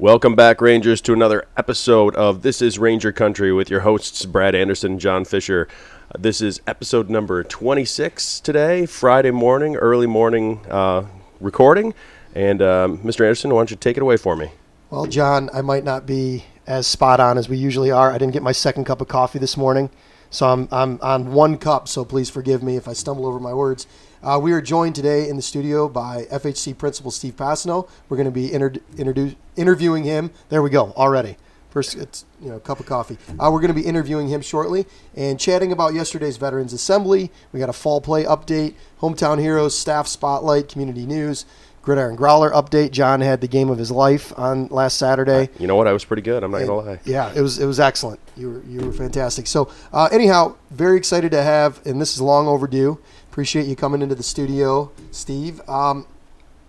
Welcome back, Rangers, to another episode of This is Ranger Country with your hosts, Brad Anderson and John Fisher. Uh, this is episode number 26 today, Friday morning, early morning uh, recording. And um, Mr. Anderson, why don't you take it away for me? Well, John, I might not be as spot on as we usually are. I didn't get my second cup of coffee this morning, so I'm, I'm on one cup, so please forgive me if I stumble over my words. Uh, we are joined today in the studio by FHC Principal Steve Passano. We're going to be inter- introdu- interviewing him. There we go, already. First, it's you know, cup of coffee. Uh, we're going to be interviewing him shortly and chatting about yesterday's Veterans Assembly. We got a fall play update, hometown heroes, staff spotlight, community news, gridiron growler update. John had the game of his life on last Saturday. You know what? I was pretty good. I'm not going to lie. Yeah, it was it was excellent. You were you were fantastic. So uh, anyhow, very excited to have, and this is long overdue. Appreciate you coming into the studio, Steve. Um,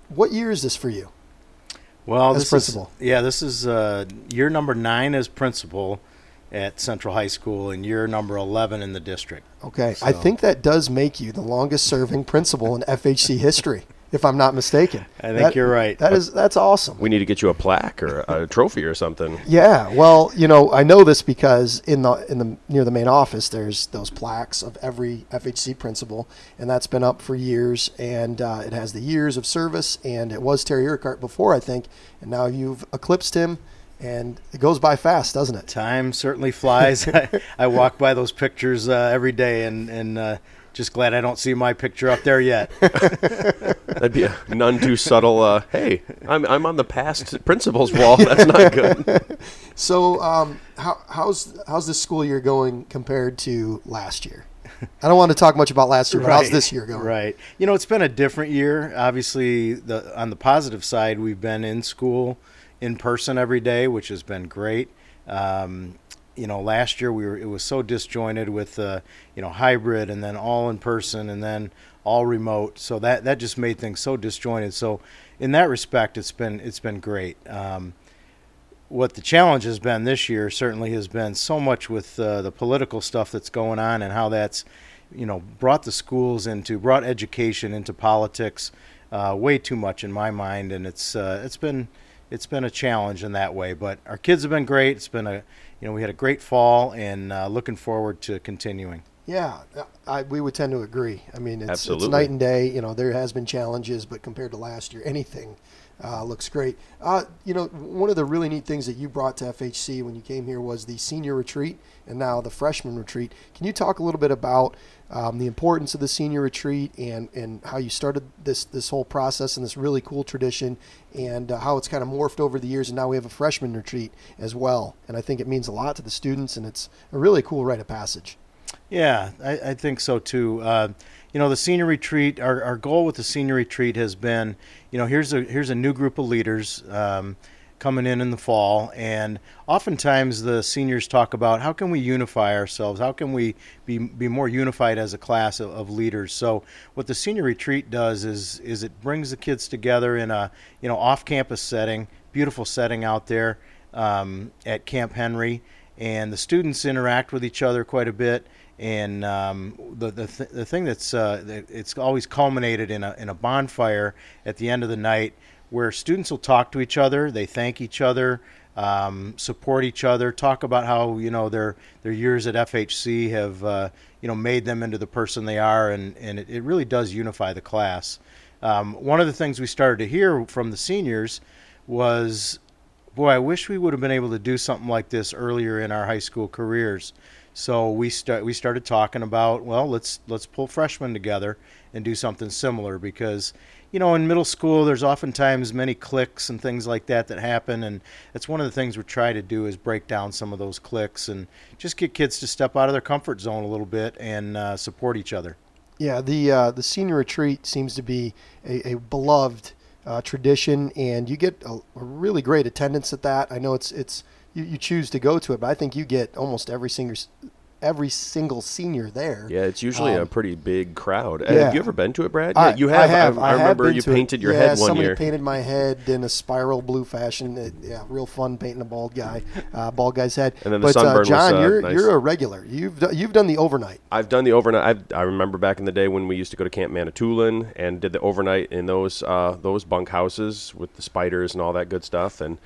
what year is this for you? Well, As this principal. Is, yeah, this is uh, year number nine as principal at Central High School and year number 11 in the district. Okay, I think that does make you the longest serving principal in FHC history, if I'm not mistaken. I think That- you're right. That is that's awesome. We need to get you a plaque or a trophy or something. Yeah, well, you know, I know this because in the in the near the main office, there's those plaques of every FHC principal, and that's been up for years, and uh, it has the years of service, and it was Terry Urquhart before, I think, and now you've eclipsed him, and it goes by fast, doesn't it? Time certainly flies. I, I walk by those pictures uh, every day and, and uh, just glad I don't see my picture up there yet. That'd be a none too subtle. Uh, hey, I'm, I'm on the past principal's wall. That's not good. So, um, how, how's how's this school year going compared to last year? I don't want to talk much about last year, but how's this year going? Right. You know, it's been a different year. Obviously, the on the positive side, we've been in school in person every day, which has been great. Um, you know, last year we were it was so disjointed with uh, you know hybrid and then all in person and then all remote. So that that just made things so disjointed. So in that respect, it's been it's been great. Um, what the challenge has been this year certainly has been so much with uh, the political stuff that's going on and how that's you know brought the schools into brought education into politics uh, way too much in my mind and it's uh, it's been it's been a challenge in that way but our kids have been great it's been a you know we had a great fall and uh, looking forward to continuing Yeah, I, we would tend to agree. I mean, it's, it's night and day. You know, there has been challenges, but compared to last year, anything uh, looks great. Uh, you know, one of the really neat things that you brought to FHC when you came here was the senior retreat and now the freshman retreat. Can you talk a little bit about um, the importance of the senior retreat and, and how you started this this whole process and this really cool tradition and uh, how it's kind of morphed over the years and now we have a freshman retreat as well. And I think it means a lot to the students and it's a really cool rite of passage. Yeah, I, I think so too. Uh, you know, the senior retreat. Our, our goal with the senior retreat has been, you know, here's a here's a new group of leaders um, coming in in the fall, and oftentimes the seniors talk about how can we unify ourselves, how can we be be more unified as a class of, of leaders. So what the senior retreat does is is it brings the kids together in a you know off campus setting, beautiful setting out there um, at Camp Henry, and the students interact with each other quite a bit and um, the the, th- the thing that's uh, it's always culminated in a in a bonfire at the end of the night where students will talk to each other, they thank each other, um, support each other, talk about how you know their their years at FHC have uh, you know made them into the person they are, and and it, it really does unify the class. Um, one of the things we started to hear from the seniors was boy, I wish we would have been able to do something like this earlier in our high school careers. So we start we started talking about well, let's let's pull freshmen together and do something similar because you know in middle school there's oftentimes many cliques and things like that that happen and that's one of the things we try to do is break down some of those cliques and just get kids to step out of their comfort zone a little bit and uh, support each other. Yeah, the uh, the senior retreat seems to be a, a beloved uh, tradition, and you get a, a really great attendance at that. I know it's it's you, you choose to go to it, but I think you get almost every single every single senior there. Yeah, it's usually a Um, pretty big crowd. Uh, yeah. Have you ever been to it, Brad? I, yeah, you I have. have. I, I have remember you to it. painted your yeah, head one somebody year. painted my head in a spiral blue fashion. It, yeah, real fun painting a bald guy, uh, bald guy's head. And then the but sunburn uh, was, John, uh, you're nice. you're a regular. You've you've done the overnight. I've done the overnight. I've, I remember back in the day when we used to go to Camp Manitou-Lin and did the overnight in those uh, those bunk houses with the spiders and all that good stuff. And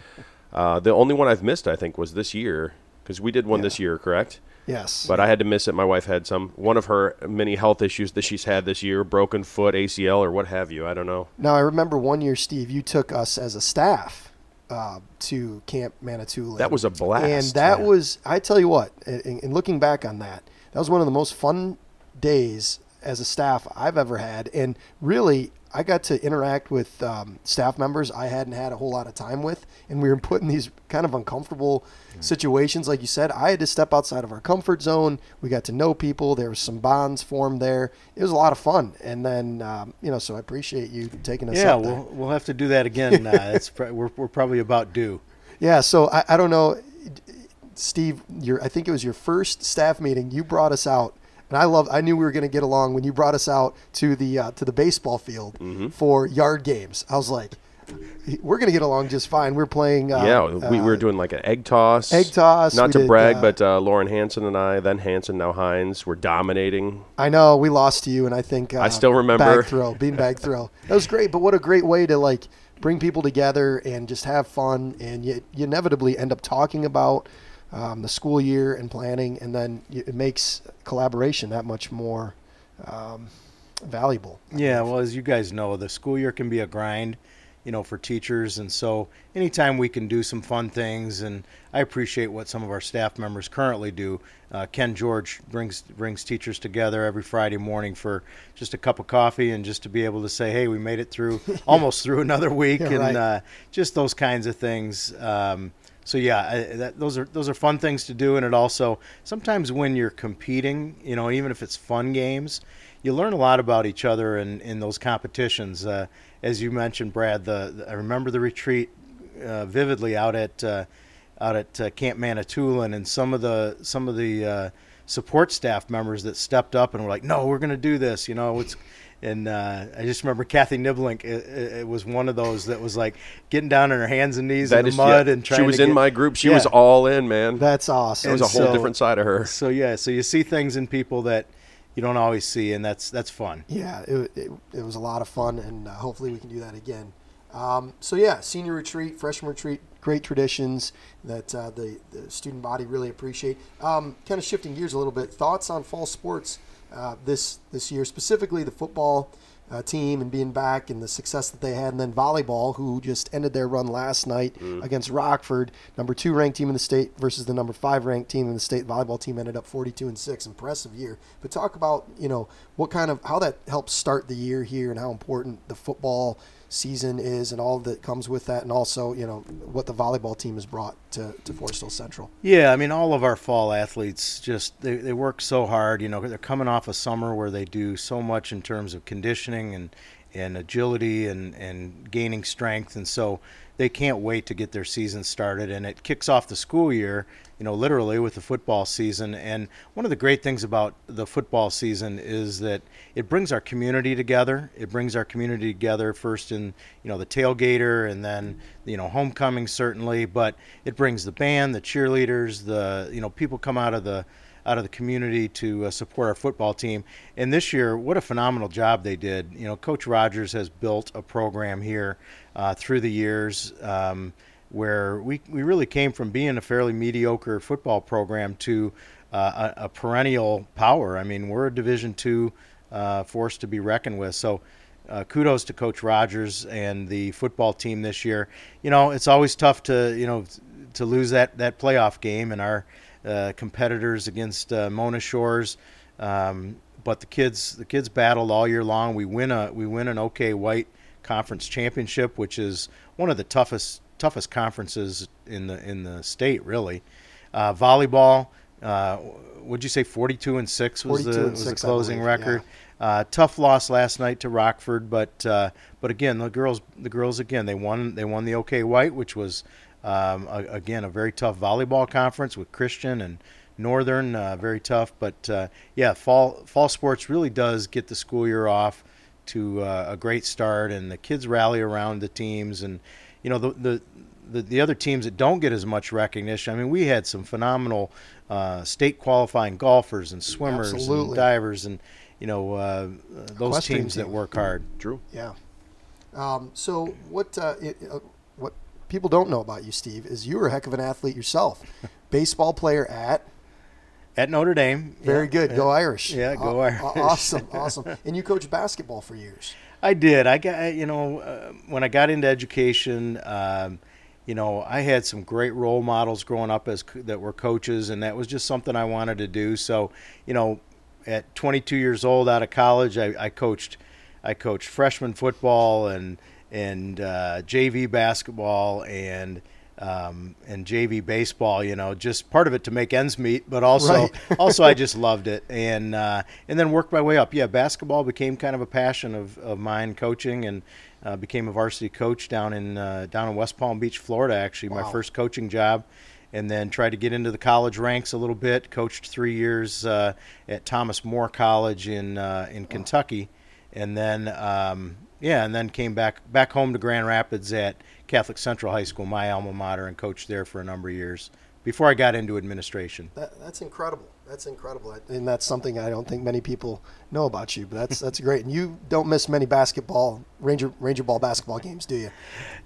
Uh, the only one I've missed, I think, was this year because we did one Yeah. this year, correct? Yes. But I had to miss it. My wife had some one of her many health issues that she's had this year, broken foot, ACL, or what have you. I don't know. Now I remember one year, Steve, you took us as a staff uh, to Camp Manitou-Lin. That was a blast. and that was I tell you what, in, in looking back on that, that was one of the most fun days as a staff I've ever had, and really. I got to interact with um, staff members I hadn't had a whole lot of time with, and we were put in these kind of uncomfortable situations. Like you said, I had to step outside of our comfort zone. We got to know people. There was some bonds formed there. It was a lot of fun. And then, um, you know, so I appreciate you taking us Yeah, we'll we'll have to do that again. Uh, it's pr- we're we're probably about due. Yeah, so I, I don't know, Steve. Your I think it was your first staff meeting. You brought us out, and I love. I knew we were going to get along when you brought us out to the uh, to the baseball field Mm-hmm. for yard games. I was like, we're going to get along just fine. We're playing. Uh, yeah, we, we uh, were doing like an egg toss. egg toss, Not to did, brag, uh, but uh, Lauren Hansen and I, then Hansen, now Hines, were dominating. I know we lost to you, and I think uh, I still remember. bag throw, beanbag throw. That was great, but what a great way to like bring people together and just have fun, and you, you inevitably end up talking about um, the school year and planning, and then it makes collaboration that much more um, valuable. Yeah, well, as you guys know, the school year can be a grind, you know, for teachers, and so anytime we can do some fun things, and I appreciate what some of our staff members currently do. Uh, Ken George brings brings teachers together every Friday morning for just a cup of coffee and just to be able to say, "Hey, we made it through almost through another week," Yeah, and right. uh, just those kinds of things. Um, so yeah, I, that, those are those are fun things to do, and it also sometimes when you're competing, you know, even if it's fun games, you learn a lot about each other in, in those competitions. Uh, as you mentioned, Brad, the, the I remember the retreat uh, vividly out at uh, out at uh, Camp Manitou-Lin, and some of the some of the uh, support staff members that stepped up and were like, "No, we're going to do this," you know, it's. And uh, I just remember Kathy Niblink. It, it, it was one of those that was like getting down on her hands and knees in the is, mud yeah, and trying. she was to in get- my group. She Yeah. was all in, man. That's awesome. that was a whole so- different side of her. So yeah, so you see things in people that you don't always see, and that's that's fun. yeah, it, it, it was a lot of fun, and uh, hopefully we can do that again. Um, so yeah, senior retreat, freshman retreat, great traditions that uh, the, the student body really appreciate. Um, kind of shifting gears a little bit, thoughts on fall sports uh, this this year, specifically the football uh, team and being back and the success that they had, and then volleyball, who just ended their run last night against Rockford, number two ranked team in the state versus the number five ranked team in the state. Volleyball team ended up 42 and six, impressive year. But talk about you know what kind of how that helps start the year here and how important the football season is and all that comes with that, and also you know what the volleyball team has brought to to Forest Hill Central. Yeah, I mean, all of our fall athletes just they, they work so hard. You know, they're coming off a summer where they do so much in terms of conditioning and and agility and and gaining strength, and so they can't wait to get their season started. And it kicks off the school year, you know, literally with the football season. And one of the great things about the football season is that it brings our community together. It brings our community together first in you know the tailgater, and then you know homecoming certainly, but it brings the band, the cheerleaders, the you know people come out of the out of the community to uh, support our football team. And this year, what a phenomenal job they did. You know, Coach Rogers has built a program here uh, through the years um, where we, we really came from being a fairly mediocre football program to uh, a, a perennial power. I mean, we're a Division two uh, force to be reckoned with. So. Uh, kudos to Coach Rogers and the football team this year. You know, it's always tough to you know to lose that that playoff game and our uh, competitors against uh, Mona Shores. Um, but the kids the kids battled all year long. We win a we win an OK White Conference championship, which is one of the toughest toughest conferences in the in the state, really. Uh, volleyball, uh, would you say 42 and six was the and was six, the closing believe, record? Uh, tough loss last night to Rockford, but uh, but again the girls the girls again they won they won the OK White, which was um, a, again a very tough volleyball conference with Christian and Northern, uh, very tough. But uh, yeah, fall fall sports really does get the school year off to uh, a great start, and the kids rally around the teams, and you know the the. The, the other teams that don't get as much recognition. I mean, we had some phenomenal uh, state qualifying golfers and swimmers and divers, and you know uh, those Equestrian teams that work hard. Drew. Yeah. Um, so what uh, it, uh, what people don't know about you, Steve, is you were a heck of an athlete yourself. Baseball player at at Notre Dame. Very yeah, good. yeah. Go Irish. Yeah, go Irish. Awesome, awesome. And you coached basketball for years. I did. I got you know uh, when I got into education, um, you know I had some great role models growing up as that were coaches, and that was just something I wanted to do. So you know, at 22 years old, out of college, I, I coached I coached freshman football and and uh, JV basketball and. Um, and JV baseball, you know, just part of it to make ends meet, but also Right. also I just loved it, and uh, and then worked my way up. Yeah, basketball became kind of a passion of, of mine, coaching, and uh, became a varsity coach down in uh, down in West Palm Beach, Florida. Actually, my first coaching job, and then tried to get into the college ranks a little bit. Coached three years uh, at Thomas More College in uh, in Kentucky, and then um, yeah, and then came back back home to Grand Rapids at Catholic Central High School, my alma mater, and coached there for a number of years before I got into administration. That, that's incredible. That's incredible, and that's something I don't think many people know about you. But that's that's great. And you don't miss many basketball Ranger Ranger ball basketball games, do you?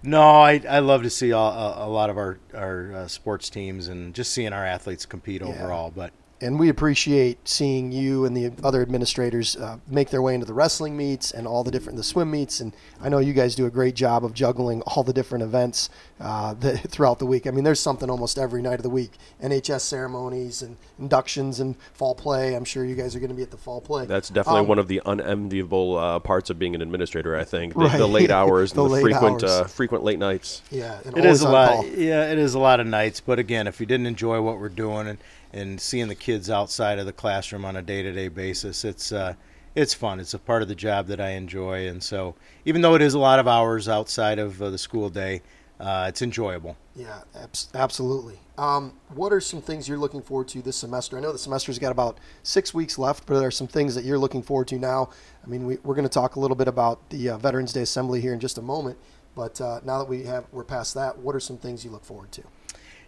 No, I, I love to see a, a, a lot of our our uh, sports teams and just seeing our athletes compete Yeah. overall. But And we appreciate seeing you and the other administrators uh, make their way into the wrestling meets and all the different the swim meets. And I know you guys do a great job of juggling all the different events uh, that, throughout the week. I mean, there's something almost every night of the week. NHS ceremonies and inductions and fall play. I'm sure you guys are going to be at the fall play. That's definitely Um, one of the unenviable uh, parts of being an administrator. I think the, Right. the late hours, The and the late frequent hours. uh, frequent late nights. Yeah, it is a lot. call. Yeah, it is a lot of nights. But again, if you didn't enjoy what we're doing and, and seeing the kids outside of the classroom on a day to day basis, it's uh, it's fun. It's a part of the job that I enjoy, and so even though it is a lot of hours outside of uh, the school day, uh, it's enjoyable. Yeah, abs- absolutely. Um, what are some things you're looking forward to this semester? I know the semester's got about six weeks left, but there are some things that you're looking forward to now. I mean, we, we're going to talk a little bit about the uh, Veterans Day Assembly here in just a moment, but uh, now that we have we're past that, what are some things you look forward to?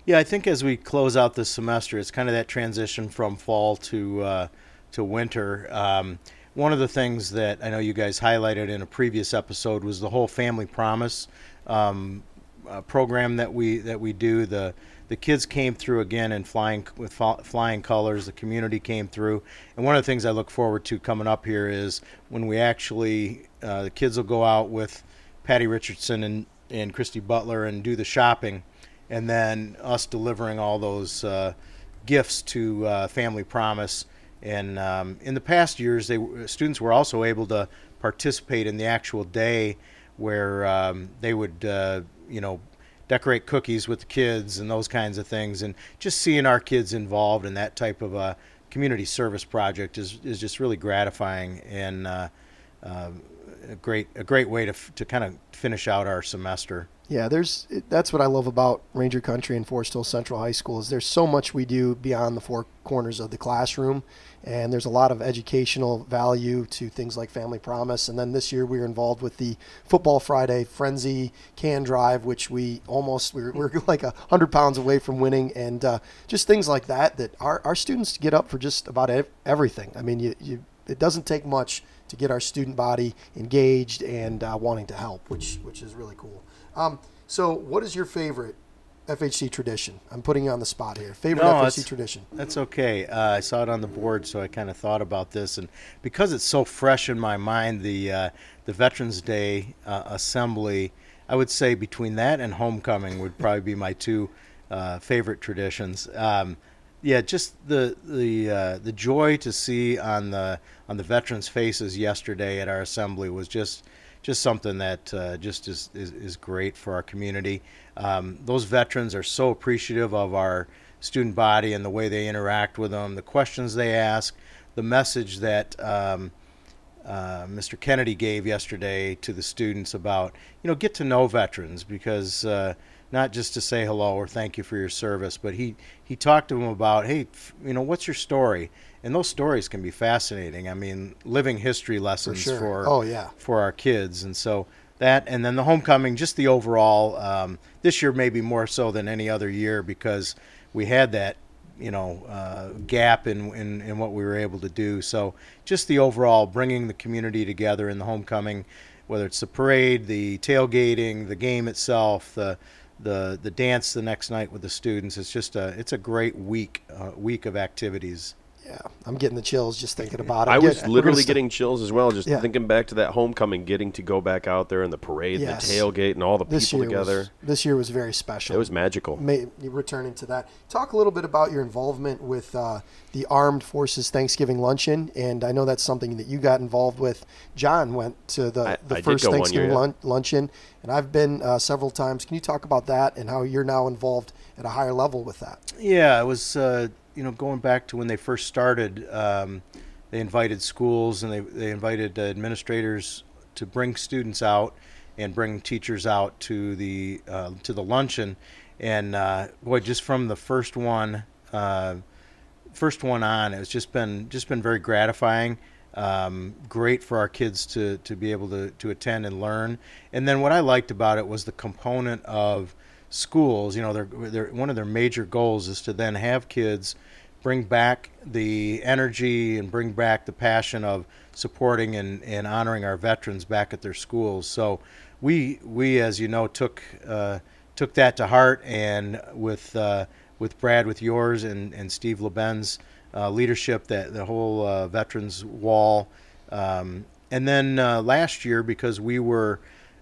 Yeah, I think as we close out this semester, it's kind of that transition from fall to uh, to winter. Um, one of the things that I know you guys highlighted in a previous episode was the whole Family Promise um, uh, program that we that we do. The the kids came through again in flying with flying colors. The community came through, and one of the things I look forward to coming up here is when we actually uh, the kids will go out with Patty Richardson and and Christy Butler and do the shopping and then us delivering all those uh, gifts to uh, Family Promise. And um, in the past years, they students were also able to participate in the actual day where um, they would, uh, you know, decorate cookies with the kids and those kinds of things. And just seeing our kids involved in that type of a community service project is, is just really gratifying and uh, uh, a great a great way to, f- to kind of finish out our semester. Yeah, there's that's what I love about Ranger Country and Forest Hill Central High School is there's so much we do beyond the four corners of the classroom, and there's a lot of educational value to things like Family Promise. And then this year we were involved with the Football Friday Frenzy Can Drive, which we almost we were, we were like a hundred pounds away from winning, and uh, just things like that that our our students get up for just about everything. I mean, you you it doesn't take much to get our student body engaged and uh, wanting to help, which which is really cool. Um, so, what is your favorite FHC tradition? I'm putting you on the spot here. Favorite No, FHC it's- tradition? That's okay. Uh, I saw it on the board, so I kind of thought about this, and because it's so fresh in my mind, the uh, the Veterans Day uh, assembly, I would say between that and homecoming would probably be my two uh, favorite traditions. Um, yeah, just the the uh, the joy to see on the on the veterans' faces yesterday at our assembly was just just something that uh, just is, is is great for our community. Um, those veterans are so appreciative of our student body and the way they interact with them, the questions they ask, the message that um, uh, Mr. Kennedy gave yesterday to the students about, you know, get to know veterans because uh, not just to say hello or thank you for your service, but he, he talked to them about, hey, f- you know, what's your story? And those stories can be fascinating. I mean, living history lessons sure. for, Oh, yeah. for our kids. And so that, and then the homecoming, just the overall, um, this year maybe more so than any other year because we had that you know uh, gap in, in in what we were able to do. So just the overall bringing the community together in the homecoming, whether it's the parade, the tailgating, the game itself, the the the dance the next night with the students. It's just a it's a great week uh, week of activities. Yeah, I'm getting the chills just thinking about it. I was getting- literally gonna st- getting chills as well, just Yeah. thinking back to that homecoming, getting to go back out there and the parade, Yes. the tailgate, and all the this people together. Was, this year was very special. It was magical. May, returning to that, talk a little bit about your involvement with uh, the Armed Forces Thanksgiving Luncheon, and I know that's something that you got involved with. John went to the, I- the I first Thanksgiving year, yeah. luncheon, and I've been uh, several times. Can you talk about that and how you're now involved at a higher level with that? Yeah, it was uh, you know going back to when they first started. Um, they invited schools and they they invited uh, administrators to bring students out and bring teachers out to the uh, to the luncheon, and uh, boy, just from the first one, uh, first one on, it's just been just been very gratifying. Um, great for our kids to, to be able to, to attend and learn. And then what I liked about it was the component of schools. You know, they're, they're, one of their major goals is to then have kids bring back the energy and bring back the passion of supporting and, and honoring our veterans back at their schools. So we we as you know took uh, took that to heart and with uh, with Brad with yours and, and Steve LeBen's uh, leadership that the whole uh, veterans wall um, and then uh, last year because we were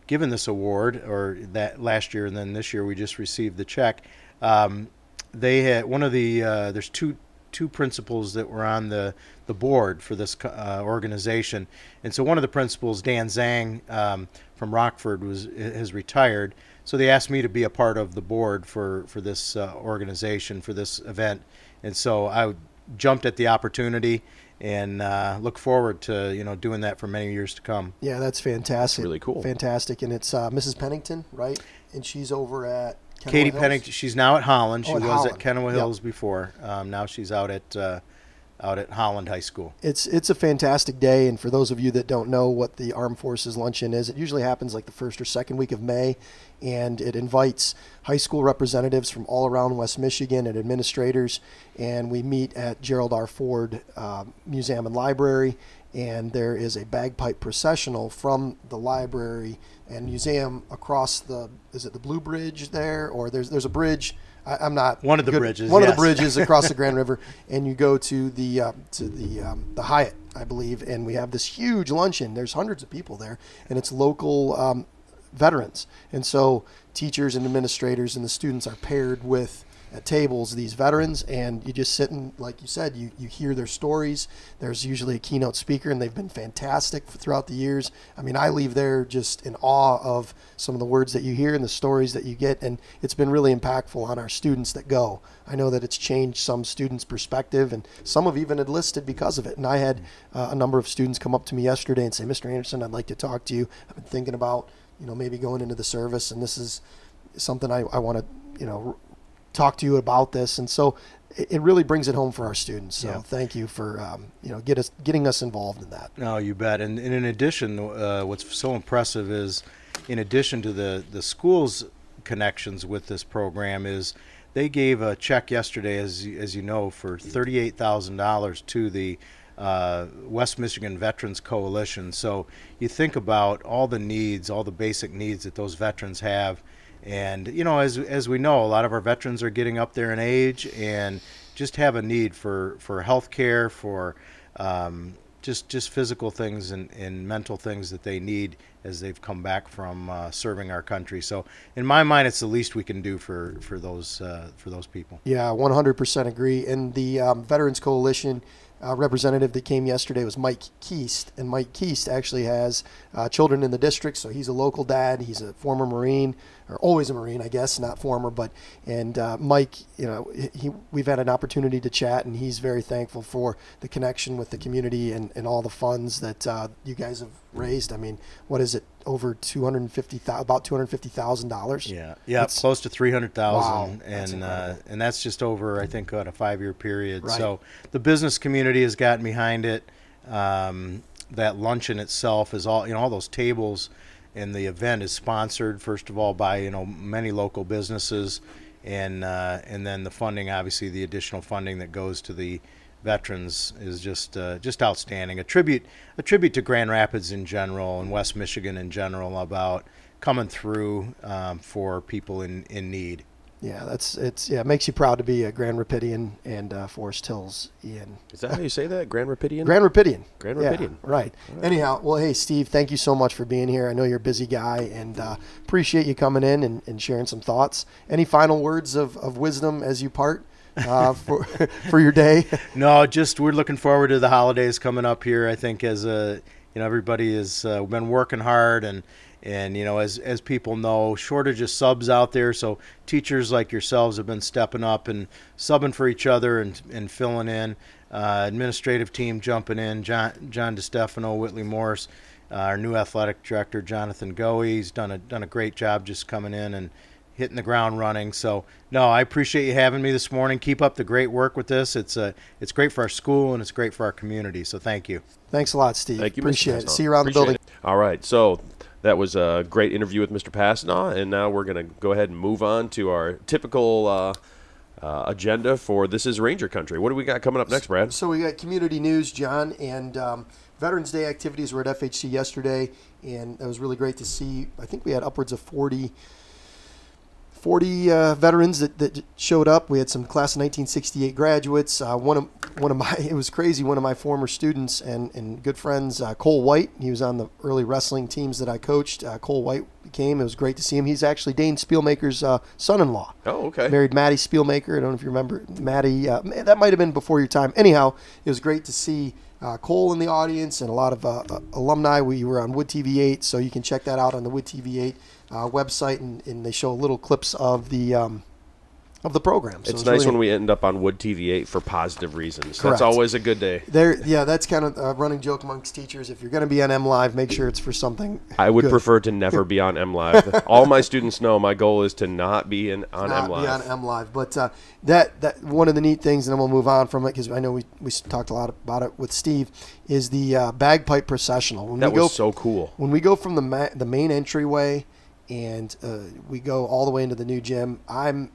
given this award or that last year and then this year we just received the check um, they had one of the uh, there's two two principals that were on the the board for this uh, organization, and so one of the principals, Dan Zhang um, from Rockford, was has retired. So they asked me to be a part of the board for for this uh, organization for this event, and so I jumped at the opportunity and uh, look forward to you know doing that for many years to come. Yeah, that's fantastic. really cool. Fantastic, and it's uh, Mrs. Pennington, right? And she's over at Kenowa Katie Hills? Pennington, she's now at Holland. She Oh, at was Holland. at Kenowa Yep. Hills before. Um, now she's out at uh, out at Holland High School. It's it's a fantastic day, and for those of you that don't know what the Armed Forces Luncheon is, it usually happens like the first or second week of May, and it invites high school representatives from all around West Michigan and administrators, and we meet at Gerald R. Ford uh, Museum and Library, and there is a bagpipe processional from the library and museum across the is it the Blue Bridge there, or there's there's a bridge. I, I'm not One of the good- bridges, One of the bridges across the Grand River, and you go to the uh, to the um, the Hyatt, I believe, and we have this huge luncheon. There's hundreds of people there, and it's local um, veterans, and so teachers and administrators and the students are paired with at tables these veterans, and you just sit and, like you said, you you hear their stories. There's usually a keynote speaker, and they've been fantastic throughout the years. I mean, I leave there just in awe of some of the words that you hear and the stories that you get, and it's been really impactful on our students that go. I know that it's changed some students' perspective, and some have even enlisted because of it. And I had uh, a number of students come up to me yesterday and say, "Mr. Anderson, I'd like to talk to you. I've been thinking about, you know, maybe going into the service, and this is something I, I want to, you know, talk to you about this." And so it, really brings it home for our students. So Yeah. thank you for, um, you know, get us getting us involved in that. No, you bet. And, and in addition, uh, what's so impressive is, in addition to the the schools connections with this program, is they gave a check yesterday, as you- as you know, for thirty eight thousand dollars to the uh, West Michigan Veterans Coalition. So you think about all the needs, all the basic needs that those veterans have. And you know, as as we know, a lot of our veterans are getting up there in age and just have a need for for health care, for um, just just physical things and, and mental things that they need as they've come back from uh, serving our country. So, in my mind, it's the least we can do for for those uh, for those people. Yeah, 100% agree. And the um, Veterans Coalition uh, representative that came yesterday was Mike Keast. And Mike Keast actually has uh, children in the district, so he's a local dad. He's a former Marine, or always a Marine, I guess, not former. But and uh, Mike, you know, he we've had an opportunity to chat, and he's very thankful for the connection with the community and, and all the funds that uh, you guys have raised. I mean, what is it? Over 250, about 250 thousand dollars. Yeah, yeah, It's- close to three hundred thousand, Wow, and uh, and that's just over, I think, about a five-year period. Right. So the business community has gotten behind it. Um, that luncheon itself is all you know, all those tables, and the event is sponsored first of all by you know many local businesses, and uh, and then the funding, obviously, the additional funding that goes to the veterans is just uh, just outstanding. A tribute a tribute to Grand Rapids in general and West Michigan in general about coming through um, for people in, in need. Yeah, that's it's yeah, it makes you proud to be a Grand Rapidian and uh, Forest Hills Ian. Is that how you say that? Grand Rapidian? Grand Rapidian. Grand Yeah, Rapidian. right. Anyhow, well, hey, Steve, thank you so much for being here. I know you're a busy guy and uh, appreciate you coming in and, and sharing some thoughts. Any final words of, of wisdom as you part uh, for, for your day? No, just we're looking forward to the holidays coming up here. I think as a you know everybody has uh, been working hard and and you know as as people know shortage of subs out there so teachers like yourselves have been stepping up and subbing for each other and and filling in uh, administrative team jumping in John John DeStefano Whitley Morris uh, our new athletic director Jonathan Goey he's done a done a great job just coming in and hitting the ground running. So no, I appreciate you having me this morning. Keep up the great work with this. It's uh, it's great for our school and it's great for our community. So thank you. Thanks a lot, Steve. Thank you, Appreciate it. See you around Appreciate the building. it. All right. So that was a great interview with Mr. Pasnaugh, and now we're going to go ahead and move on to our typical uh, uh, agenda for This is Ranger Country. What do we got coming up next, Brad? So we got community news, John, and um, Veterans Day activities were at FHC yesterday, and it was really great to see. I think we had upwards of 40, 40 uh, veterans that, that showed up. We had some class of 1968 graduates. Uh, one of one of my it was crazy. One of my former students and, and good friends, uh, Cole White. He was on the early wrestling teams that I coached. Uh, Cole White came. It was great to see him. He's actually Dane Spielmaker's uh, son-in-law Oh, okay. married Maddie Spielmaker. I don't know if you remember Maddie. Uh, that might have been before your time. Anyhow, it was great to see uh, Cole in the audience and a lot of alumni. We were on Wood TV 8, so you can check that out on the Wood TV 8 uh, website, and, and they show little clips of the um, of the program. So It's it was nice really when we end up on Wood TV 8 for positive reasons. Correct. That's always a good day. There, yeah, that's kind of a running joke amongst teachers. If you're going to be on M Live, make sure it's for something. I would good. prefer to never be on M Live. All my students know my goal is to not be in, on M Live. be on M Live. But uh, that that one of the neat things, and then we'll move on from it because I know we, we talked a lot about it with Steve, is the uh, bagpipe processional. When that we go was so cool. when we go from the ma- the main entryway and uh, we go all the way into the new gym, I'm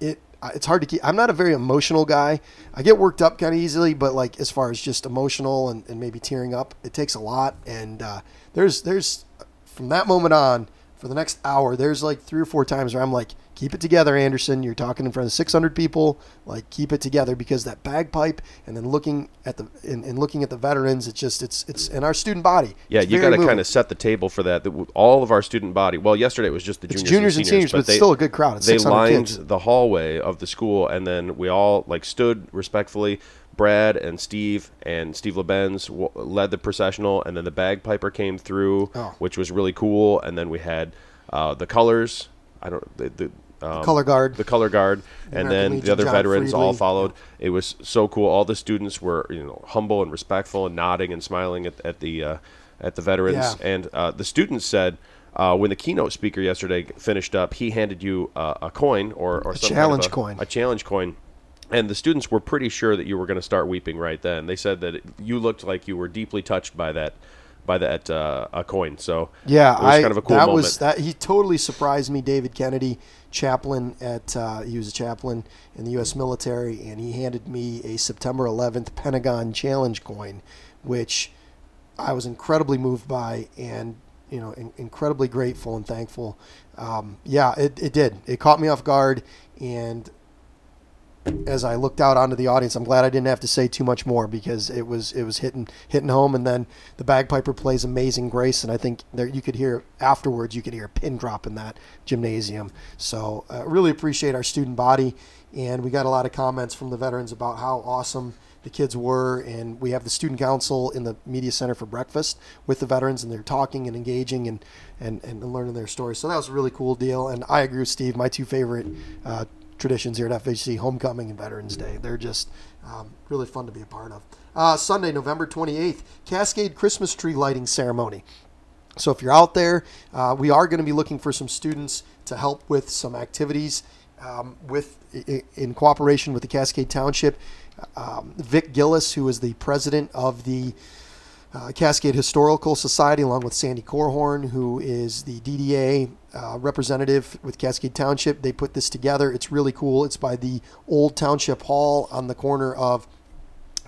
it. It's hard to keep. I'm not a very emotional guy. I get worked up kind of easily, but like as far as just emotional and, and maybe tearing up, it takes a lot. And uh, there's there's from that moment on for the next hour, there's like three or four times where I'm like, keep it together, Anderson. You're talking in front of 600 people. Like keep it together because that bagpipe and then looking at the and, and looking at the veterans, it's just it's it's in our student body. Yeah, you got to kind of set the table for that. that. All of our student body. Well, yesterday it was just the juniors, juniors and and seniors, seniors, but they, still a good crowd. It's they lined kids. the hallway of the school, and then we all like stood respectfully. Brad and Steve and Steve LeBenz w- led the processional, and then the bagpiper came through, Oh. which was really cool. And then we had uh, the colors. I don't the, the um, color guard. the color guard, and American then Legion, the other John veterans all Friedley. followed. It was so cool. All the students were you know humble and respectful and nodding and smiling at, at the uh, at the veterans. Yeah. And uh, the students said. Uh, when the keynote speaker yesterday finished up, he handed you uh, a coin or, or some kind of challenge a- coin. a challenge coin, and the students were pretty sure that you were going to start weeping right then. They said that it, you looked like you were deeply touched by that by that uh, a coin. So Yeah, it was I, kind of a cool that moment. was that he totally surprised me. David Kennedy, chaplain at uh, he was a chaplain in the U.S. military, and he handed me a September 11th Pentagon Challenge coin, which I was incredibly moved by, and you know, in, incredibly grateful and thankful. Um, yeah, it, it did. It caught me off guard, and as I looked out onto the audience, I'm glad I didn't have to say too much more because it was it was hitting hitting home. And then the bagpiper plays "Amazing Grace," and I think there you could hear afterwards you could hear a pin drop in that gymnasium. So uh, really appreciate our student body, and we got a lot of comments from the veterans about how awesome the kids were. And we have the student council in the media center for breakfast with the veterans, and they're talking and engaging and and, and learning their stories. So that was a really cool deal. And I agree with Steve. My two favorite. Uh, traditions here at FHC, homecoming and Veterans Day. They're just um, really fun to be a part of. Uh, Sunday, November 28th, Cascade Christmas tree lighting ceremony. So if you're out there, uh, we are going to be looking for some students to help with some activities um, with in cooperation with the Cascade Township. Um, Vic Gillis, who is the president of the uh, Cascade Historical Society, along with Sandy Corhorn, who is the DDA uh, representative with Cascade Township. They put this together. It's really cool. It's by the old Township Hall on the corner of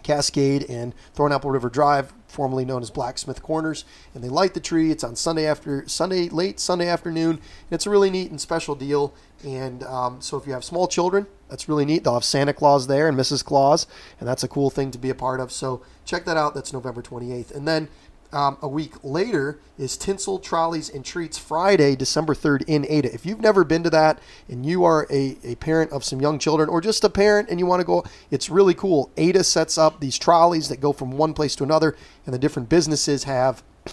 Cascade and Thornapple River Drive, formerly known as Blacksmith Corners, and they light the tree. It's on Sunday after Sunday late Sunday afternoon. It's a really neat and special deal. And um, so if you have small children, that's really neat. They'll have Santa Claus there and Mrs. Claus, and that's a cool thing to be a part of. So check that out. That's November 28th. And then um, a week later is Tinsel Trolleys and Treats Friday, December 3rd in Ada. If you've never been to that and you are a, a parent of some young children or just a parent and you want to go, it's really cool. Ada sets up these trolleys that go from one place to another, and the different businesses have,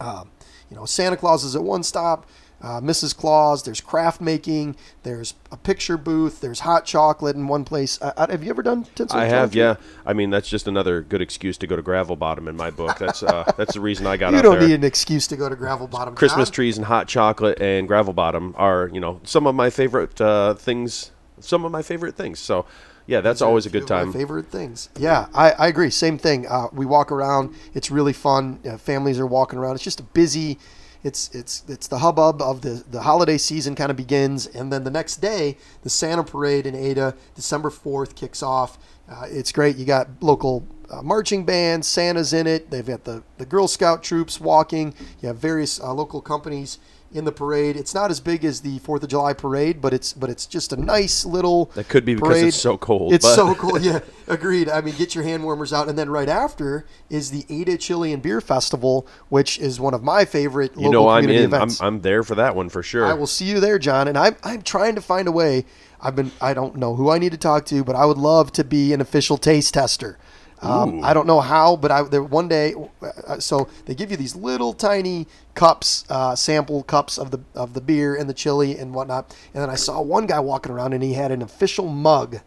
um, you know, Santa Claus is at one stop, uh, Mrs. Claus. There's craft making. There's a picture booth. There's hot chocolate in one place. Uh, uh have you ever done tinsel? I have, yeah. I mean, that's just another good excuse to go to Gravel Bottom in my book. That's uh, that's the reason I got you out don't there. need an excuse to go to Gravel Bottom. Christmas John. trees and hot chocolate and Gravel Bottom are, you know, some of my favorite uh, things. Some of my favorite things. So, yeah, that's always a good time. favorite things. Yeah, I, I agree. Same thing. Uh, we walk around. It's really fun. Uh, families are walking around. It's just a busy. It's it's it's the hubbub of the the holiday season kind of begins, and then the next day the Santa Parade in Ada, December fourth, kicks off. Uh, it's great. You got local uh, marching bands, Santa's in it. They've got the the Girl Scout troops walking. You have various uh, local companies in the parade. It's not as big as the Fourth of July parade, but it's but it's just a nice little. That could be because parade. it's so cold. It's but- so cool. Yeah, agreed. I mean, get your hand warmers out, and then right after is the Ada Chili and Beer Festival, which is one of my favorite You local know, I'm community in. I'm. I'm there for that one for sure. I will see you there, John. And I'm I'm trying to find a way. I've been I don't know who I need to talk to, but I would love to be an official taste tester. Um, I don't know how, but I there one day. Uh, so they give you these little tiny cups, uh, sample cups of the of the beer and the chili and whatnot. And then I saw one guy walking around, and he had an official mug,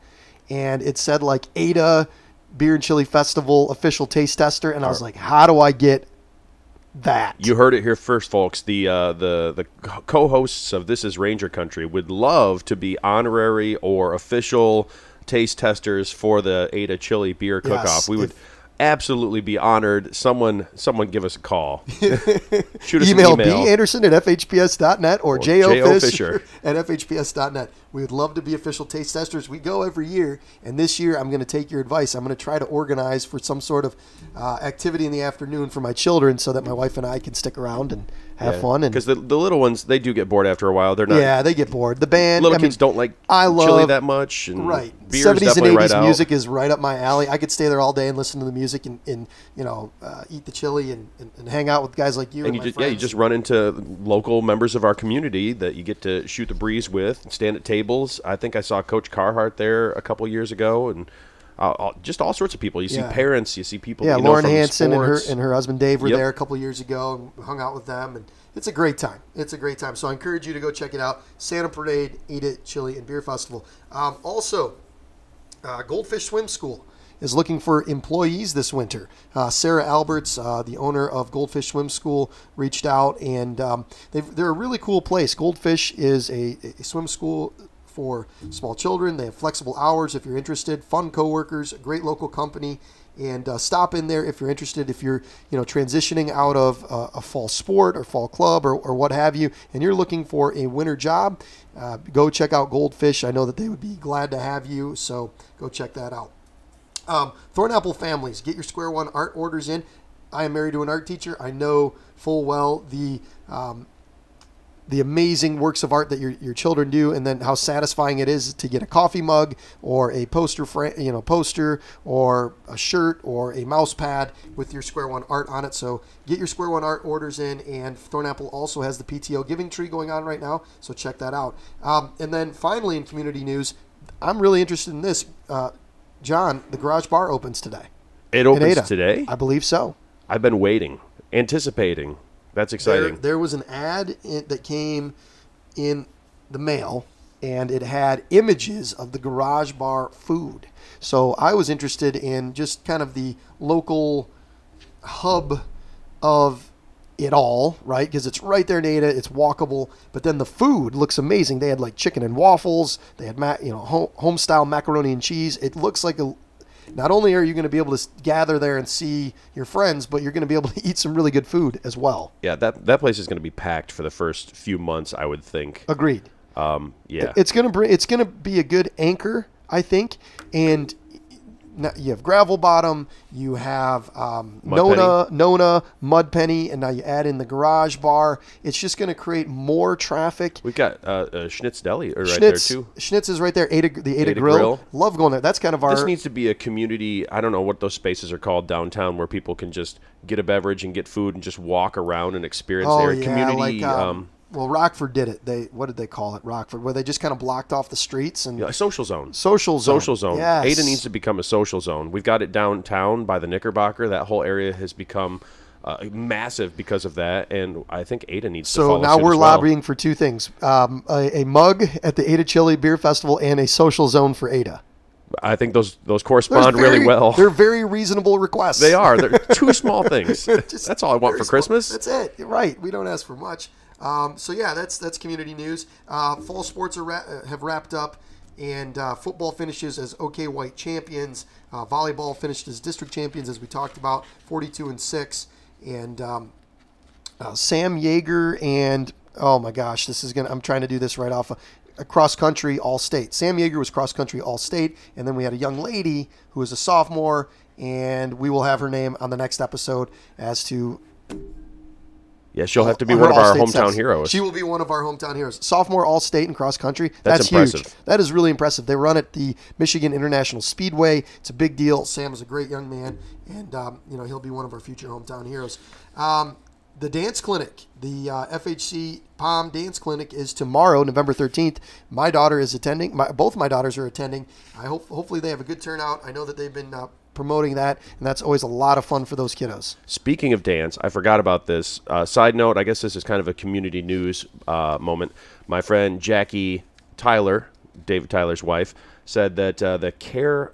and it said like Ada Beer and Chili Festival official taste tester. And I was like, how do I get that? You heard it here first, folks. The uh, the the co-hosts of This Is Ranger Country would love to be honorary or official taste testers for the Ada Chili Beer Yes, Cook-Off. We would absolutely be honored. Someone someone give us a call. Shoot us email, an email. B Anderson at FHPS.net or, J.O. J.O. Fisher, Fisher. at FHPS.net. We would love to be official taste testers. We go every year, and this year I'm going to take your advice. I'm going to try to organize for some sort of uh, activity in the afternoon for my children so that my wife and I can stick around and have fun. And because the, the little ones they do get bored after a while. They're not. yeah, they get bored. The band, Little I mean, kids don't like I love chili that much. And Right. 70s and 80s right out. music is right up my alley. I could stay there all day and listen to the music and, and you know, uh, eat the chili and, and, and hang out with guys like you. and And, you just, yeah, you just run into local members of our community that you get to shoot the breeze with, and stand at tables. I think I saw Coach Carhart there a couple years ago, and uh, all- just all sorts of people. You see Yeah. parents, you see people. Yeah, you know Lauren Hanson and her and her husband Dave were Yep. there a couple years ago and hung out with them, and it's a great time. It's a great time. So I encourage you to go check it out. Santa Parade, Eat It, Chili, and Beer Festival. Um, also, uh, Goldfish Swim School is looking for employees this winter. Uh, Sarah Alberts, uh, the owner of Goldfish Swim School, reached out, and um, they've, they're a really cool place. Goldfish is a, a swim school for small children. They have flexible hours if you're interested. Fun coworkers, great local company, and uh, stop in there if you're interested. If you're you know transitioning out of uh, a fall sport or fall club or, or what have you, and you're looking for a winter job, uh, go check out Goldfish. I know that they would be glad to have you, so go check that out. Um, Thornapple families, get your Square One art orders in. I am married to an art teacher. I know full well the um, the amazing works of art that your, your children do, and then how satisfying it is to get a coffee mug or a poster, fra- you know, poster or a shirt or a mouse pad with your Square One art on it. So get your Square One art orders in, and Thornapple also has the PTO Giving Tree going on right now. So check that out. Um, and then finally, in community news, I'm really interested in this. Uh, John, the Garage Bar opens today. It opens today. I believe so. I've been waiting, anticipating. That's exciting. there was an ad in, that came in the mail, and it had images of the Garage Bar food. So I was interested in just kind of the local hub of it all, right? Because it's right there in Ada, it's walkable. But then the food looks amazing. They had like chicken and waffles. They had ma- you know home style macaroni and cheese. It looks like a. Not only are you going to be able to gather there and see your friends, but you're going to be able to eat some really good food as well. yeah, that that place is going to be packed for the first few months. I would think. Agreed. Um, yeah. It's gonna bring. It's gonna be a good anchor, I think. And you have gravel bottom, you have um, Nona, Nona, Mud Penny, and now you add in the garage bar. It's just going to create more traffic. We've got uh, uh, Schnitz Deli right Schnitz, there too. Schnitz is right there. Ada, the Ada, Ada Grill. Grill. Love going there. That's kind of our. This needs to be a community. I don't know what those spaces are called downtown, where people can just get a beverage and get food and just walk around and experience oh their yeah, community. like um, um, well, Rockford did it. They what did they call it? Rockford, where they just kind of blocked off the streets and a social zone. social zone. Social zone. Yes. Ada needs to become a social zone. We've got it downtown by the Knickerbocker. That whole area has become uh, massive because of that, and I think Ada needs to So follow now we're well. lobbying for two things: um, a, a mug at the Ada Chili Beer Festival and a social zone for Ada. I think those those correspond very- really well. They're very reasonable requests. They are. They're two small things. That's all I want for small. Christmas. That's it. You're right. We don't ask for much. Um, so yeah, that's that's community news. Uh, fall sports ra- uh, have wrapped up, and uh, football finishes as OK White champions. Uh, volleyball finished as district champions, as we talked about, 42 and six. And um, uh, Sam Yeager and oh my gosh, this is gonna. I'm trying to do this right off. Of, cross country all state. Sam Yeager was cross country all state, and then we had a young lady who was a sophomore, and we will have her name on the next episode as to Yeah, she'll have to be one of our hometown steps. heroes. She will be one of our hometown heroes. Sophomore all state and cross country. That's That's, huge. That is really impressive. They run at the Michigan International Speedway. It's a big deal. Sam is a great young man, and um, you know he'll be one of our future hometown heroes. Um, the dance clinic, the uh, FHC Pom Dance Clinic, is tomorrow, November thirteenth. My daughter is attending. My, both my daughters are attending. I hope hopefully they have a good turnout. I know that they've been uh, promoting that, and that's always a lot of fun for those kiddos. Speaking of dance, I forgot about this. Uh, side note, I guess this is kind of a community news uh, moment. My friend Jackie Tyler, David Tyler's wife, said that uh, the Care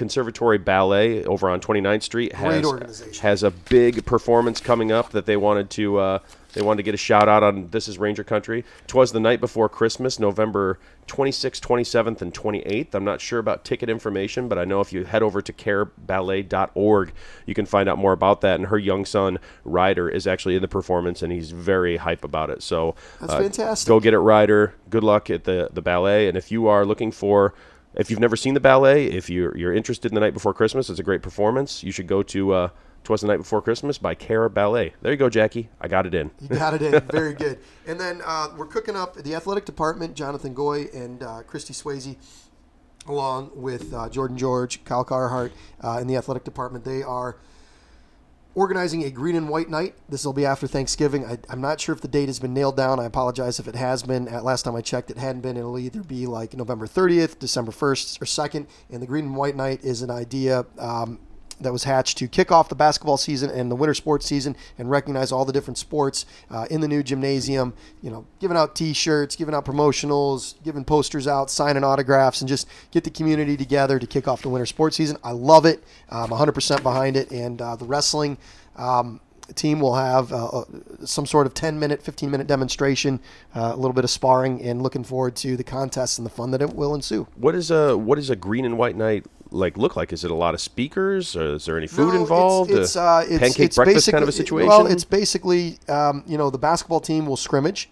Conservatory Ballet over on 29th Street has, has a big performance coming up that they wanted to uh, they wanted to get a shout out on. This is Ranger Country. Twas the night before Christmas, November 26th, 27th, and 28th. I'm not sure about ticket information, but I know if you head over to careballet.org, you can find out more about that. And her young son Ryder is actually in the performance, and he's very hype about it. So That's uh, fantastic. Go get it, Ryder. Good luck at the the ballet. And if you are looking for if you've never seen the ballet, if you're you're interested in the night before Christmas, it's a great performance. You should go to uh, "Twas the Night Before Christmas" by Cara Ballet. There you go, Jackie. I got it in. You got it in. Very good. And then uh, we're cooking up the athletic department, Jonathan Goy and uh, Christy Swayze, along with uh, Jordan George, Kyle Carhart uh, in the athletic department. They are organizing a green and white night. This will be after Thanksgiving. I, I'm not sure if the date has been nailed down. I apologize if it has been. At last time I checked, it hadn't been. It'll either be like November 30th, December 1st, or 2nd. And the green and white night is an idea. Um, that was hatched to kick off the basketball season and the winter sports season and recognize all the different sports uh, in the new gymnasium. You know, giving out T-shirts, giving out promotionals, giving posters out, signing autographs, and just get the community together to kick off the winter sports season. I love it. I'm 100% behind it, and uh, the wrestling. Um, team will have uh, uh, some sort of 10 minute 15 minute demonstration uh, a little bit of sparring and looking forward to the contests and the fun that it will ensue What is a what is a green and white night like look like? Is it a lot of speakers? Or is there any food No, involved? It's, it's, uh, it's, pancake it's breakfast kind of a situation. Well, it's basically um, you know the basketball team will scrimmage,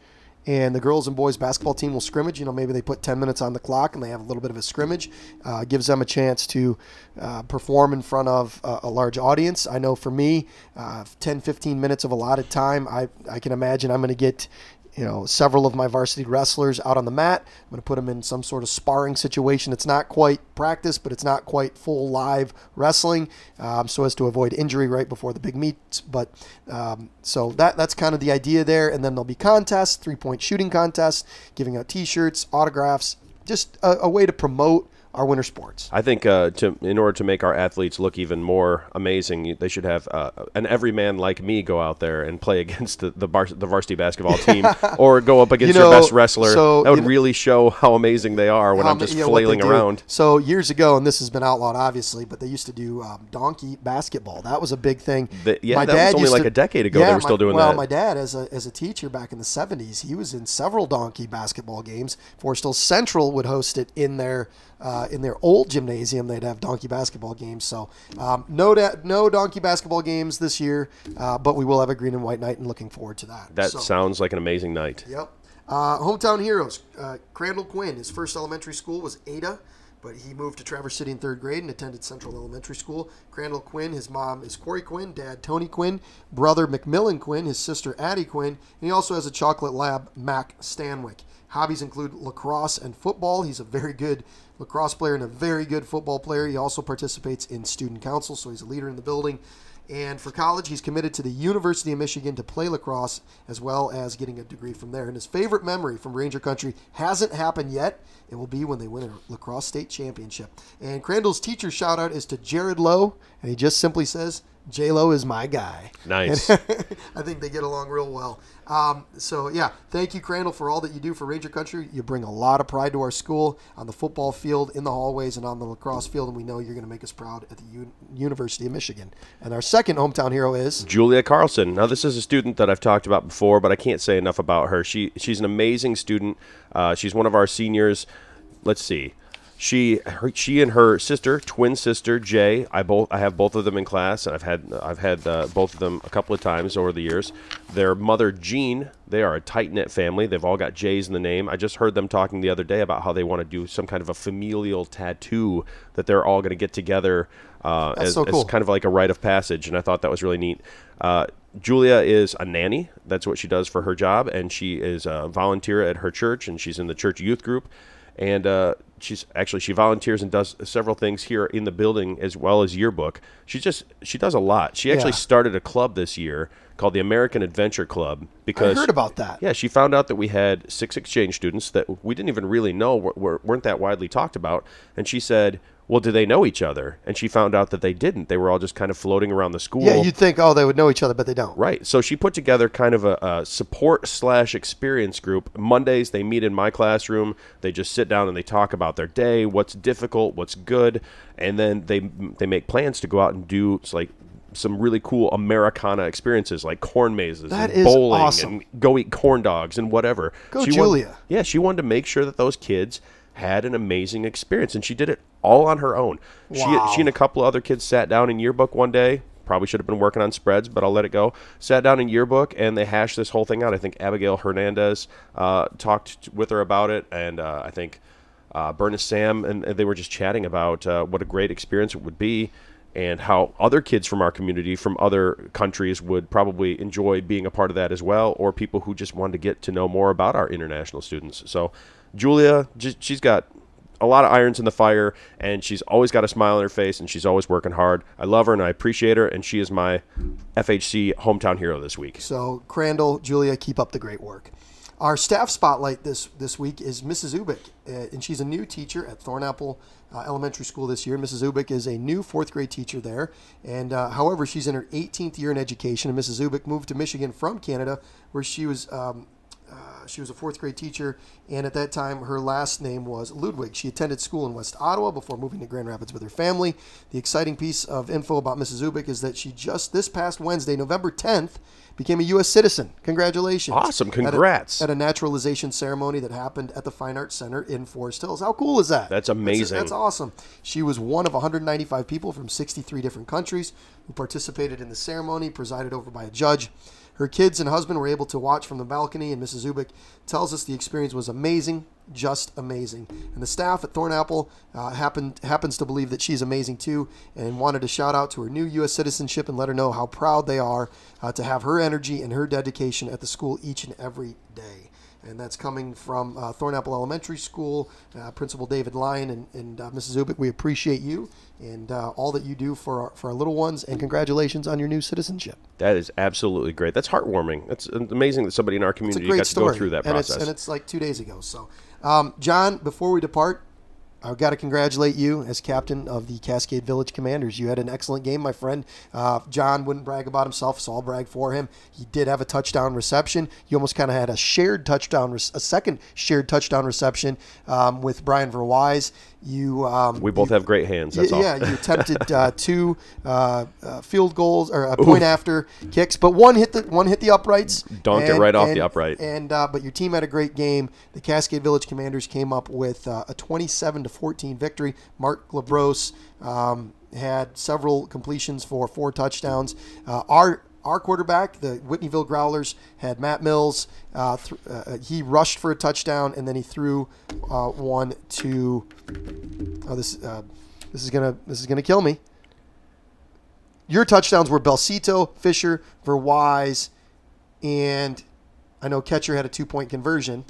and the girls and boys basketball team will scrimmage. You know maybe they put ten minutes on the clock and they have a little bit of a scrimmage. Uh, gives them a chance to uh, perform in front of a, a large audience. I know for me, uh, 10, 15 minutes of allotted time, I I can imagine I'm going to get you know, several of my varsity wrestlers out on the mat. I'm going to put them in some sort of sparring situation. It's not quite practice, but it's not quite full live wrestling, um, so as to avoid injury right before the big meets. But um, so that that's kind of the idea there. And then there'll be contests, three point shooting contests, giving out T-shirts, autographs, just a, a way to promote our winter sports. I think uh, to in order to make our athletes look even more amazing, they should have uh, an everyman like me go out there and play against the the, bar- the varsity basketball team, or go up against You your best wrestler. so, that would you know- really show how amazing they are when I'm just what they flailing around. So years ago, and this has been outlawed, obviously, but they used to do um, donkey basketball. That was a big thing. The- yeah, that was only like a decade ago they Yeah, were still doing well, that. Well, my dad, as a as a teacher back in the '70s, he was in several donkey basketball games. Forest Hill Central would host it in their uh, in their old gymnasium. They'd have donkey basketball games. So um, no da- no donkey basketball games this year, uh, but we will have a green and white night, and looking forward to that. That So- sounds like an amazing night. Yep. Uh, hometown heroes. Uh, Crandall Quinn. His first elementary school was Ada. but he moved to Traverse City in third grade and attended Central Elementary School. Crandall Quinn, his mom is Corey Quinn, dad Tony Quinn, brother McMillan Quinn, his sister Addie Quinn, and he also has a chocolate lab, Mac Stanwick. Hobbies include lacrosse and football. He's a very good lacrosse player and a very good football player. He also participates in student council, so he's a leader in the building. And for college, he's committed to the University of Michigan to play lacrosse as well as getting a degree from there. And his favorite memory from Ranger Country hasn't happened yet. It will be when they win a lacrosse state championship. And Crandall's teacher shout out is to Jared Lowe, and he just simply says, J Lo is my guy. Nice. I think they get along real well. Um, so yeah, thank you, Crandall, for all that you do for Ranger Country. You bring a lot of pride to our school on the football field, in the hallways, and on the lacrosse field, and we know you're going to make us proud at the U- University of Michigan. And our second hometown hero is Julia Carlson. Now, this is a student that I've talked about before, but I can't say enough about her. She she's an amazing student. Uh, she's one of our seniors. Let's see. She her, she and her sister, twin sister Jay. I both I have both of them in class, and I've had I've had uh, both of them a couple of times over the years. Their mother Jean. They are a tight knit family. They've all got J's in the name. I just heard them talking the other day about how they want to do some kind of a familial tattoo that they're all going to get together uh, as, so cool. as kind of like a rite of passage, and I thought that was really neat. Uh, Julia is a nanny. That's what she does for her job, and she is a volunteer at her church, and she's in the church youth group. And uh, she's actually she volunteers and does several things here in the building as well as yearbook. She just she does a lot. She actually Yeah. started a club this year called the American Adventure Club because I heard about that. yeah, she found out that we had six exchange students that we didn't even really know were, were, weren't that widely talked about. And she said, Well, do they know each other? And she found out that they didn't. They were all just kind of floating around the school. Yeah, you'd think, oh, they would know each other, but they don't. Right. So she put together kind of a, a support slash experience group. Mondays they meet in my classroom. They just sit down and they talk about their day, what's difficult, what's good, and then they they make plans to go out and do it's like some really cool Americana experiences like corn mazes That and is bowling awesome. and go eat corn dogs and whatever. Go She Julia. wanted- yeah, she wanted to make sure that those kids had an amazing experience, and she did it all on her own. Wow. She, she and a couple of other kids sat down in yearbook one day. Probably should have been working on spreads, but I'll let it go. Sat down in yearbook and they hashed this whole thing out. I think Abigail Hernandez uh, talked with her about it, and uh, I think uh, Bernice Sam, and, and they were just chatting about uh, what a great experience it would be and how other kids from our community from other countries would probably enjoy being a part of that as well, or people who just wanted to get to know more about our international students. So, Julia, j- she's got a lot of irons in the fire, and she's always got a smile on her face, and she's always working hard. I love her and I appreciate her, and she is my FHC hometown hero this week. So, Crandall, Julia, keep up the great work. Our staff spotlight this this week is Mrs. Ubik, uh, and she's a new teacher at Thornapple uh, Elementary School this year. Mrs. Ubik is a new fourth grade teacher there, and uh, however, she's in her 18th year in education. And Mrs. Ubik moved to Michigan from Canada, where she was. Um, she was a fourth grade teacher, and at that time, her last name was Ludwig. She attended school in West Ottawa before moving to Grand Rapids with her family. The exciting piece of info about Mrs. Ubik is that she just this past Wednesday, November 10th, became a U.S. citizen. Congratulations! Awesome. At a- Congrats. At a, naturalization ceremony that happened at the Fine Arts Center in Forest Hills. How cool is that? That's amazing. That's, awesome. She was one of 195 people from 63 different countries who participated in the ceremony, presided over by a judge. Her kids and husband were able to watch from the balcony, and Mrs. Ubik tells us the experience was amazing, just amazing. And the staff at Thornapple uh, happened, happens to believe that she's amazing too, and wanted to shout out to her new U.S. citizenship and let her know how proud they are uh, to have her energy and her dedication at the school each and every day and that's coming from uh, Thornapple Elementary School, uh, Principal David Lyon and, and uh, Mrs. Ubik. We appreciate you and uh, all that you do for our, for our little ones, and congratulations on your new citizenship. That is absolutely great. That's heartwarming. It's amazing that somebody in our community got to go through that and process. it's and it's like two days ago. So, um, John, before we depart. I've got to congratulate you as captain of the Cascade Village Commanders. You had an excellent game, my friend. Uh, John wouldn't brag about himself, so I'll brag for him. He did have a touchdown reception. You almost kind of had a shared touchdown, a second shared touchdown reception um, with Brian Verwise. You um, we both have great hands. That's all. yeah, you attempted uh, two uh, uh, field goals or a point after kicks, but one hit the one hit the uprights. Dunked it right off the upright. And uh, but your team had a great game. The Cascade Village Commanders came up with uh, a 27 to 14 victory. Mark Labros um, had several completions for four touchdowns. Uh, our our quarterback, the Whitneyville Growlers, had Matt Mills. Uh, th- uh, he rushed for a touchdown, and then he threw uh, one to. Oh, this uh, this is gonna this is gonna kill me. Your touchdowns were Belcito, Fisher, Verwise, and I know catcher had a two point conversion.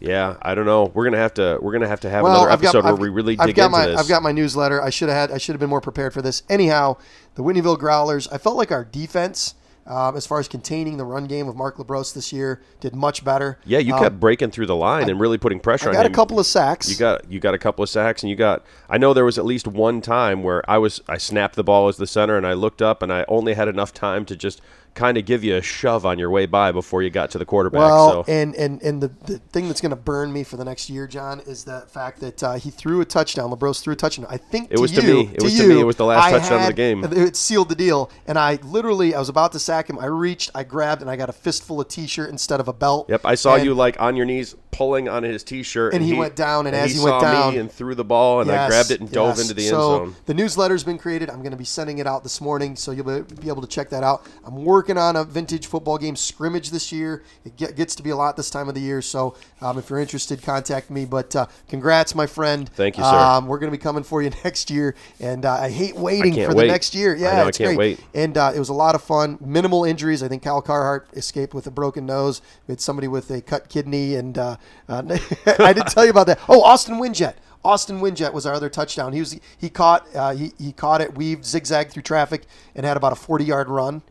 Yeah, I don't know. We're gonna have to we're gonna have to have another episode where we really dig I've got into my, this. I've got my newsletter. I should have had. I should have been more prepared for this. Anyhow, the Whitneyville Growlers. I felt like our defense, um, as far as containing the run game of Mark Labros this year, did much better. yeah, you Um, kept breaking through the line and really putting pressure I on got a couple of sacks. You got you got a couple of sacks, and you got. I know there was at least one time where I was I snapped the ball as the center, and I looked up, and I only had enough time to just kind of give you a shove on your way by before you got to the quarterback. Well, so and and and the, the thing that's going to burn me for the next year, John, is the fact that uh, he threw a touchdown. Labros threw a touchdown. I think It was to me. It was to me. It was the last I touchdown of the game. It sealed the deal, and I literally I was about to sack him. I reached, I grabbed, and I got a fistful of t-shirt instead of a belt. Yep, I saw And- you like on your knees pulling on his t-shirt, And he went down, and as he he went saw down- me and threw the ball, and I grabbed it and dove yes. into the end so zone. The newsletter's been created. I'm going to be sending it out this morning, so you'll be- able to check that out. I'm working on a vintage football game scrimmage this year. It get, gets to be a lot this time of the year, so um, if you're interested, contact me. But uh, congrats, my friend. Thank you, sir. Um, we're going to be coming for you next year, and uh, I hate waiting can't for wait. the next year. I Yeah, know, I it's can't great. wait. And uh, it was a lot of fun. Minimal injuries. I think Cal Carhart escaped with a broken nose. We had somebody with a cut kidney, and uh, uh, I didn't tell you about that. Oh, Austin Winjet. Austin Winjet was our other touchdown. He was he caught uh, he, he caught it, weaved zigzag through traffic, and had about a 40 yard run,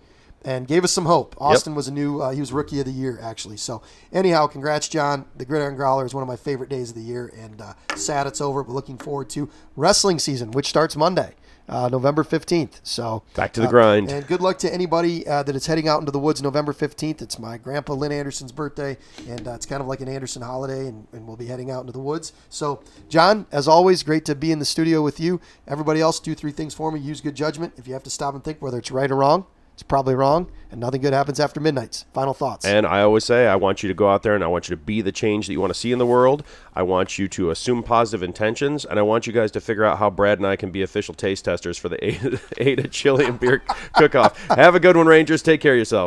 and gave us some hope. Austin was a new uh, he was rookie of the year actually. So anyhow, congrats, John. The Gridiron Growler is one of my favorite days of the year, and uh, sad it's over, but looking forward to wrestling season, which starts Monday. Uh, November 15th. So Back to the uh, grind. And good luck to anybody uh, that is heading out into the woods November 15th. It's my grandpa Lynn Anderson's birthday, and uh, it's kind of like an Anderson holiday, and, and we'll be heading out into the woods. So, John, as always, great to be in the studio with you. Everybody else, do three things for me. Use good judgment. If you have to stop and think whether it's right or wrong, it's probably wrong, and nothing good happens after midnights. Final thoughts. And I always say, I want you to go out there and I want you to be the change that you want to see in the world. I want you to assume positive intentions, and I want you guys to figure out how Brad and I can be official taste testers for the Ada, Chili and Beer Cook Off. Have a good one, Rangers. Take care of yourself.